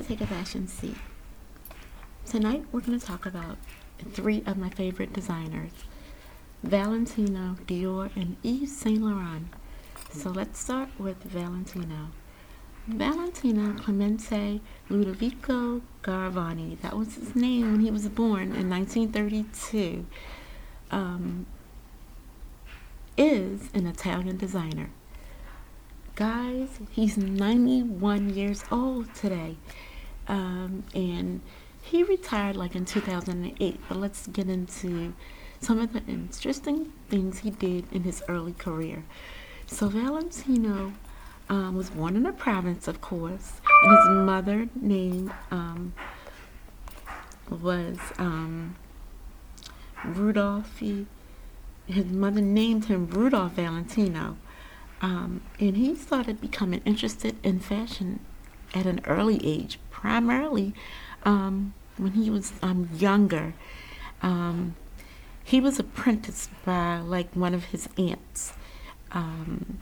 To Take a Fashion Seat. Tonight, we're going to talk about three of my favorite designers Valentino, Dior, and Yves Saint Laurent. So let's start with Valentino. Valentino Clemente Ludovico Garavani, that was his name when he was born in 1932, um, is an Italian designer. Guys, he's 91 years old today. Um, and he retired like in 2008, but let's get into some of the interesting things he did in his early career. So, Valentino um, was born in a province, of course, and his mother name um, was um. His mother named him Rudolph Valentino, um, and he started becoming interested in fashion at an early age, primarily um, when he was um, younger. he was apprenticed by like one of his aunts. Um,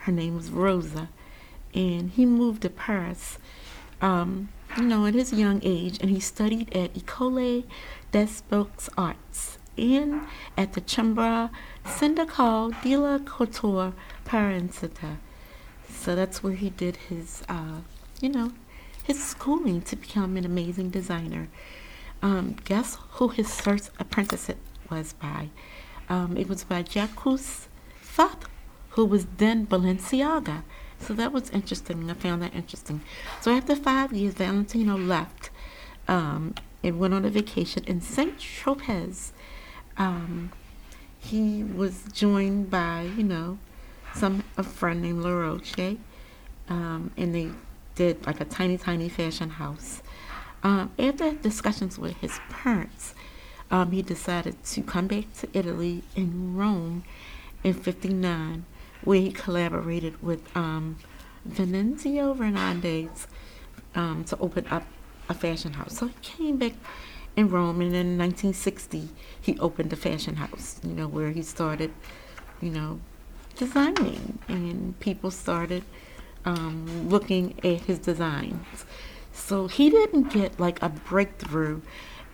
her name was Rosa, and he moved to Paris, um, you know, at his young age, and he studied at École des Beaux Arts and at the Chambre Syndicale de la Couture Parancita. So that's where he did his, uh, you know, his schooling to become an amazing designer. Um, guess who his first apprenticeship was by? Um, it was by Jacques Fath who was then Balenciaga. So that was interesting. I found that interesting. So after five years, Valentino left um, and went on a vacation in Saint Tropez. Um, he was joined by, you know, some a friend named La Roche, um, and they did like a tiny, tiny fashion house. Um, after discussions with his parents, um, he decided to come back to Italy in Rome in '59 where he collaborated with um, Venanzio um, to open up a fashion house. So he came back in Rome, and in 1960 he opened a fashion house. You know where he started, you know, designing, and people started um, looking at his designs. So he didn't get like a breakthrough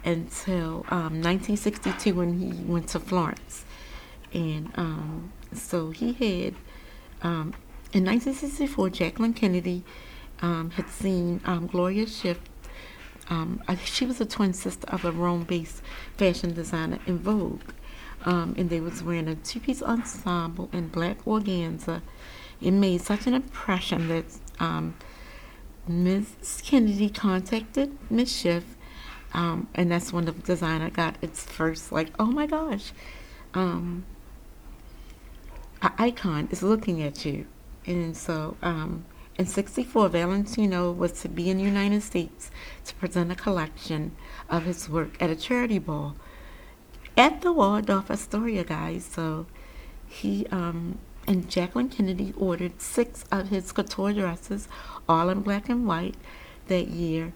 until um, 1962 when he went to Florence, and um, so he had, um, in 1964, Jacqueline Kennedy um, had seen um, Gloria Schiff. She was a twin sister of a Rome-based fashion designer in Vogue, and they was wearing a two-piece ensemble in black organza. It made such an impression that Miss Kennedy contacted Miss Schiff, um, and that's when the designer got its first like, oh my gosh, um, an icon is looking at you. And so um, in 64, Valentino was to be in the United States to present a collection of his work at a charity ball at the Waldorf Astoria, guys. So he um, and Jacqueline Kennedy ordered six of his couture dresses, all in black and white, that year.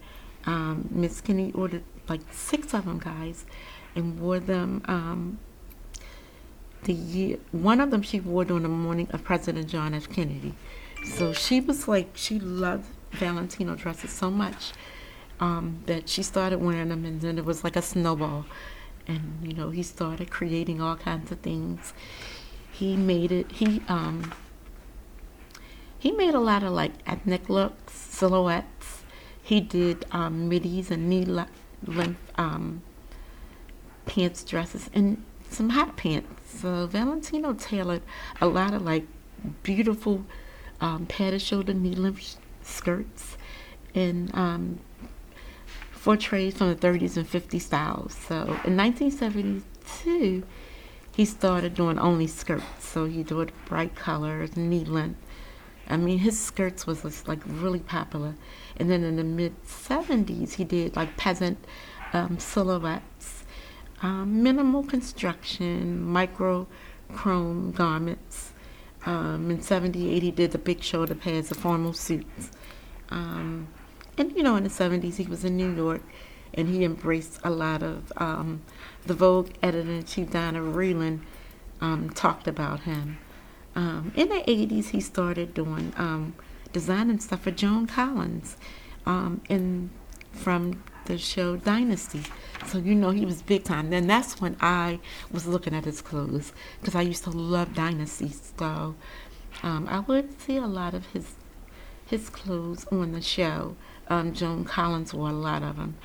Um, Miss Kennedy ordered like six of them, guys, and wore them um, the year one of them she wore during the mourning of President John F. Kennedy. So she was like she loved Valentino dresses so much um, that she started wearing them, and then it was like a snowball. And you know he started creating all kinds of things. He made it. He um, he made a lot of like ethnic looks, silhouettes. He did um, middies and knee length um, pants dresses and some hot pants so Valentino tailored a lot of like beautiful um, padded shoulder knee length skirts and um, portraits from the 30s and 50s styles. So in 1972, he started doing only skirts. So he did bright colors, knee length. I mean, his skirts was just, like really popular. And then in the mid 70s, he did like peasant um, silhouettes um, minimal construction, micro chrome garments. Um, in 78, he did the big shoulder pads, the formal suits. Um, and, you know, in the 70s, he was in New York and he embraced a lot of um, the Vogue editor in chief, Donna um, talked about him. Um, in the 80s, he started doing designing stuff for Joan Collins, um, in from the show Dynasty. So you know he was big time. Then that's when I was looking at his clothes because I used to love Dynasty. So um, I would see a lot of his his clothes on the show. Um, Joan Collins wore a lot of them.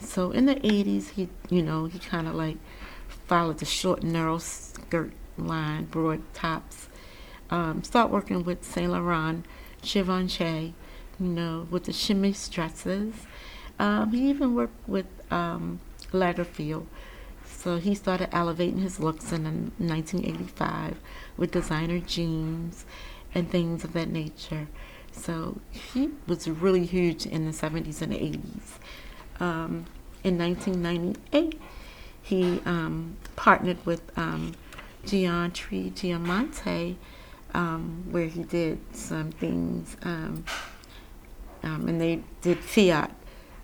So in the 80s, he you know he kind of like followed the short narrow skirt line, broad tops. Um, start working with Saint Laurent, Givenchy, you know, with the shimmy dresses. Um, he even worked with um, Lagerfeld. So he started elevating his looks in 1985 with designer jeans and things of that nature. So he was really huge in the 70s and 80s. Um, in 1998, he um, partnered with um, Giantre Giamonte, um, where he did some things, um, um, and they did Fiat.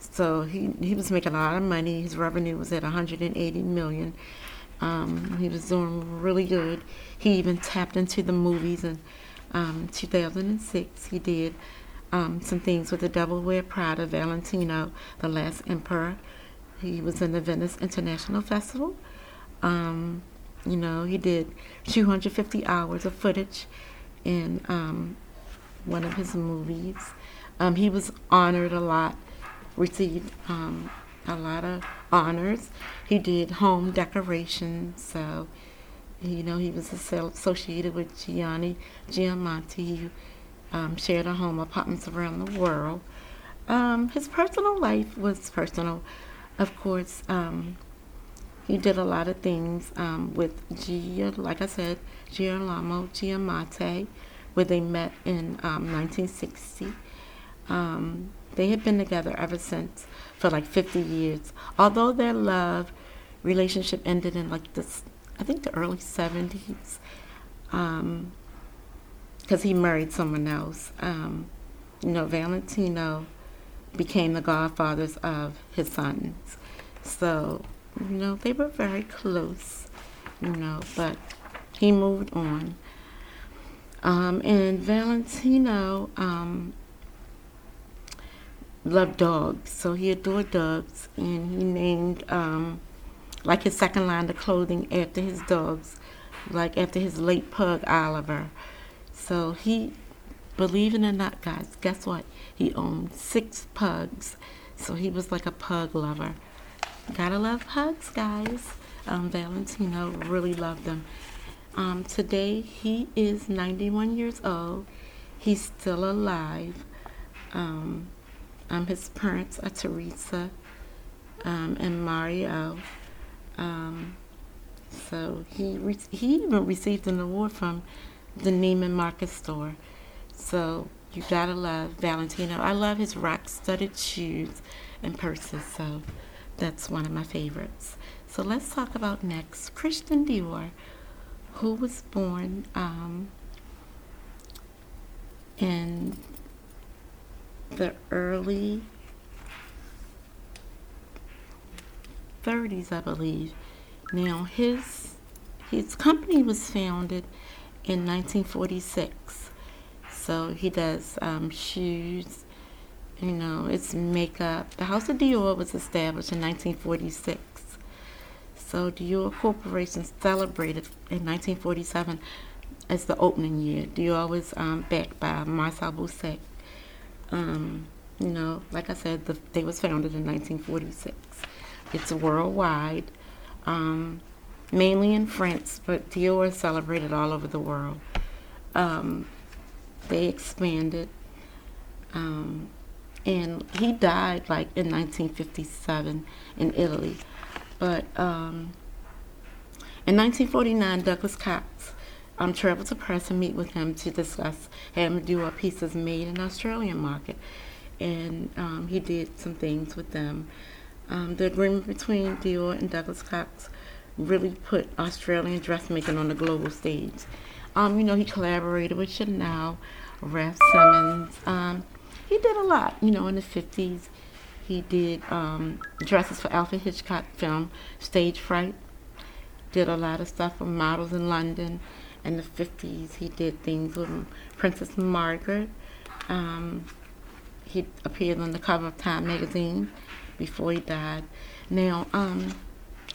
So he, he was making a lot of money. His revenue was at 180 million. He was doing really good. He even tapped into the movies in um, 2006. He did um, some things with the Devil Wear Prada, Valentino, The Last Emperor. He was in the Venice International Festival. Um, you know, he did 250 hours of footage in um, one of his movies. Um, he was honored a lot, received um, a lot of honors. He did home decorations, so you know he was associated with Gianni Giamonte. Um, shared a home apartments around the world. Um, his personal life was personal, of course. Um, he did a lot of things um, with Gia, like I said, Girolamo Giamatti, where they met in um, 1960. Um, they had been together ever since for like 50 years. Although their love relationship ended in like this, I think the early 70s, because he married someone else. Um, you know, Valentino became the godfathers of his sons. So you know, they were very close, you know, but he moved on. Um, and Valentino um, loved dogs, so he adored dogs, and he named um, like his second line of clothing after his dogs, like after his late pug Oliver. So he, believe it or not, guys, guess what? He owned six pugs, so he was like a pug lover. Gotta love hugs, guys. Um, Valentino really loved them. Um, today he is 91 years old. He's still alive. Um, um, his parents are Teresa um, and Mario. Um, so he he even received an award from the Neiman Marcus store. So you gotta love Valentino. I love his rock-studded shoes and purses. So that's one of my favorites. So let's talk about next Christian Dior, who was born um, in the early 30s, I believe. Now his his company was founded in 1946. So he does um, shoes, you know, it's makeup. The House of Dior was established in 1946. So Dior Corporation celebrated in 1947 as the opening year. Dior was um, backed by Marcel Boussac. Um, you know, like I said, the, they was founded in 1946. It's worldwide, um, mainly in France, but Dior is celebrated all over the world. Um, they expanded. Um, and he died like in 1957 in Italy. But um, in 1949, Douglas Cox um, traveled to Paris and meet with him to discuss having to a pieces made in the Australian market. And um, he did some things with them. Um, the agreement between Dior and Douglas Cox really put Australian dressmaking on the global stage. Um, you know, he collaborated with Chanel, Ralph Simons, um, he did a lot, you know, in the 50s. He did um, dresses for Alfred Hitchcock film Stage Fright. Did a lot of stuff for models in London. In the 50s, he did things with Princess Margaret. Um, he appeared on the cover of Time magazine before he died. Now, um,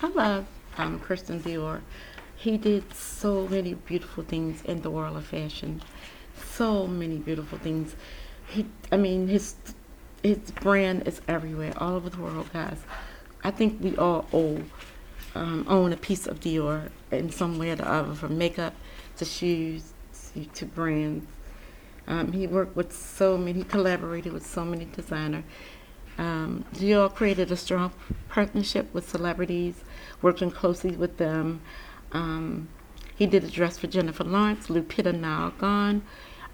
I love um, Christian Dior. He did so many beautiful things in the world of fashion. So many beautiful things. He, I mean, his his brand is everywhere, all over the world, guys. I think we all owe um, own a piece of Dior in some way or the other, from makeup to shoes to, to brands. Um, he worked with so many, he collaborated with so many designers. Um, Dior created a strong partnership with celebrities, working closely with them. Um, he did a dress for Jennifer Lawrence, Lupita Nyong'o.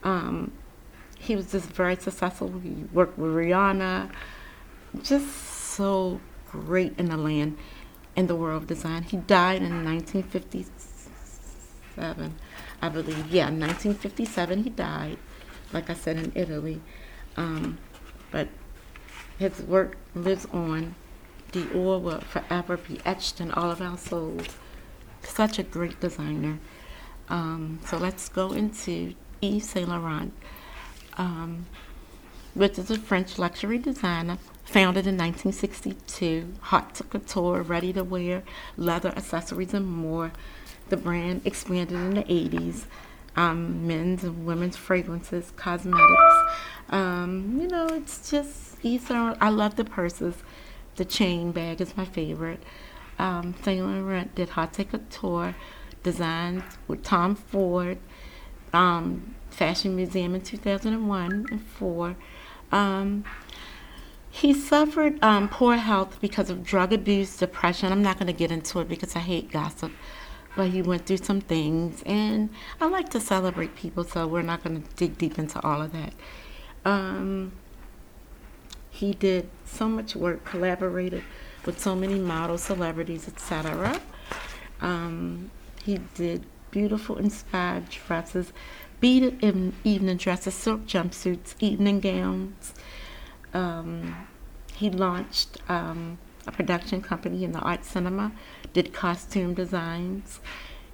Um, he was just very successful. He worked with Rihanna. Just so great in the land, in the world of design. He died in 1957, I believe. Yeah, 1957 he died. Like I said, in Italy. Um, but his work lives on. The Dior will forever be etched in all of our souls. Such a great designer. Um, so let's go into Yves Saint Laurent, um, which is a French luxury designer founded in 1962. Hot to couture, ready to wear, leather accessories, and more. The brand expanded in the 80s. Um, men's and women's fragrances, cosmetics. Um, you know, it's just Laurent. I love the purses. The chain bag is my favorite. Um, Saint Laurent did haute couture designs with Tom Ford, um, Fashion Museum in 2001 and 4. Um, he suffered um, poor health because of drug abuse, depression. I'm not going to get into it because I hate gossip. But he went through some things, and I like to celebrate people, so we're not going to dig deep into all of that. Um, he did so much work, collaborated with so many models, celebrities, etc. Um, he did beautiful, inspired dresses, beaded evening dresses, silk jumpsuits, evening gowns. Um, he launched um, a production company in the art cinema, did costume designs.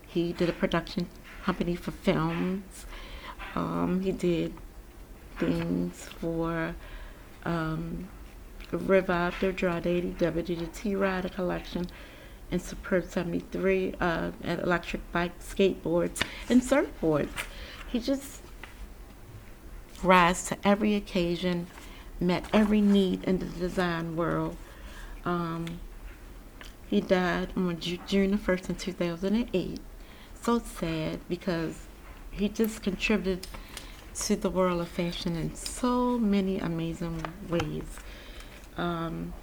He did a production company for films. Um, he did things for um, Revive the Andrade, WGT Rider Collection, and Super73 uh, electric bikes, skateboards, and surfboards. He just rise to every occasion, met every need in the design world. Um, he died on June the 1st in 2008. So sad because he just contributed to the world of fashion in so many amazing ways. Um,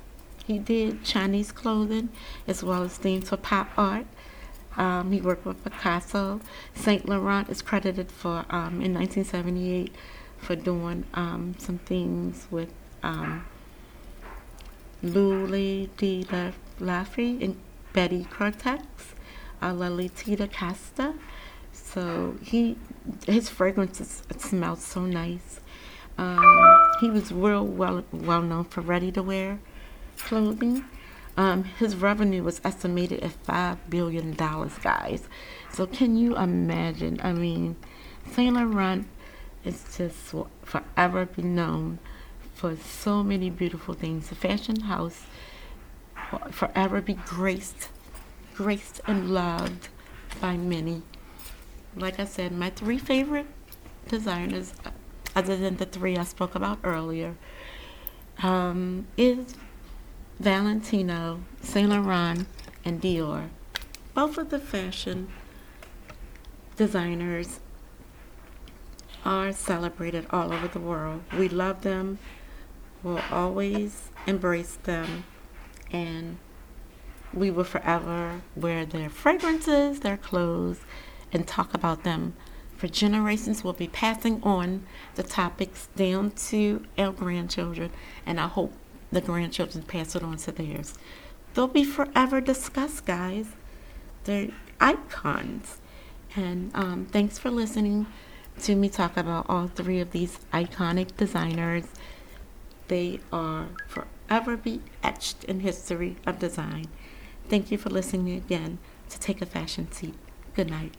he did Chinese clothing as well as things for pop art. Um, he worked with Picasso. Saint Laurent is credited for um, in 1978 for doing um, some things with um, Louis de La, Lafay and Betty Cortex, uh, Lolita Costa. So he his fragrances smelled so nice. Um, he was real well well known for ready to wear clothing. Um, his revenue was estimated at five billion dollars, guys. So can you imagine? I mean, Saint Laurent is just forever be known for so many beautiful things. The fashion house forever be graced, graced and loved by many. Like I said, my three favorite designers, other than the three I spoke about earlier, um, is Valentino, Saint Laurent, and Dior. Both of the fashion designers are celebrated all over the world. We love them. We'll always embrace them. And we will forever wear their fragrances, their clothes, and talk about them for generations. We'll be passing on the topics down to our grandchildren, and I hope the grandchildren pass it on to theirs. They'll be forever discussed, guys. They're icons. And um, thanks for listening to me talk about all three of these iconic designers. They are forever be etched in history of design. Thank you for listening again to Take a Fashion Seat. Good night.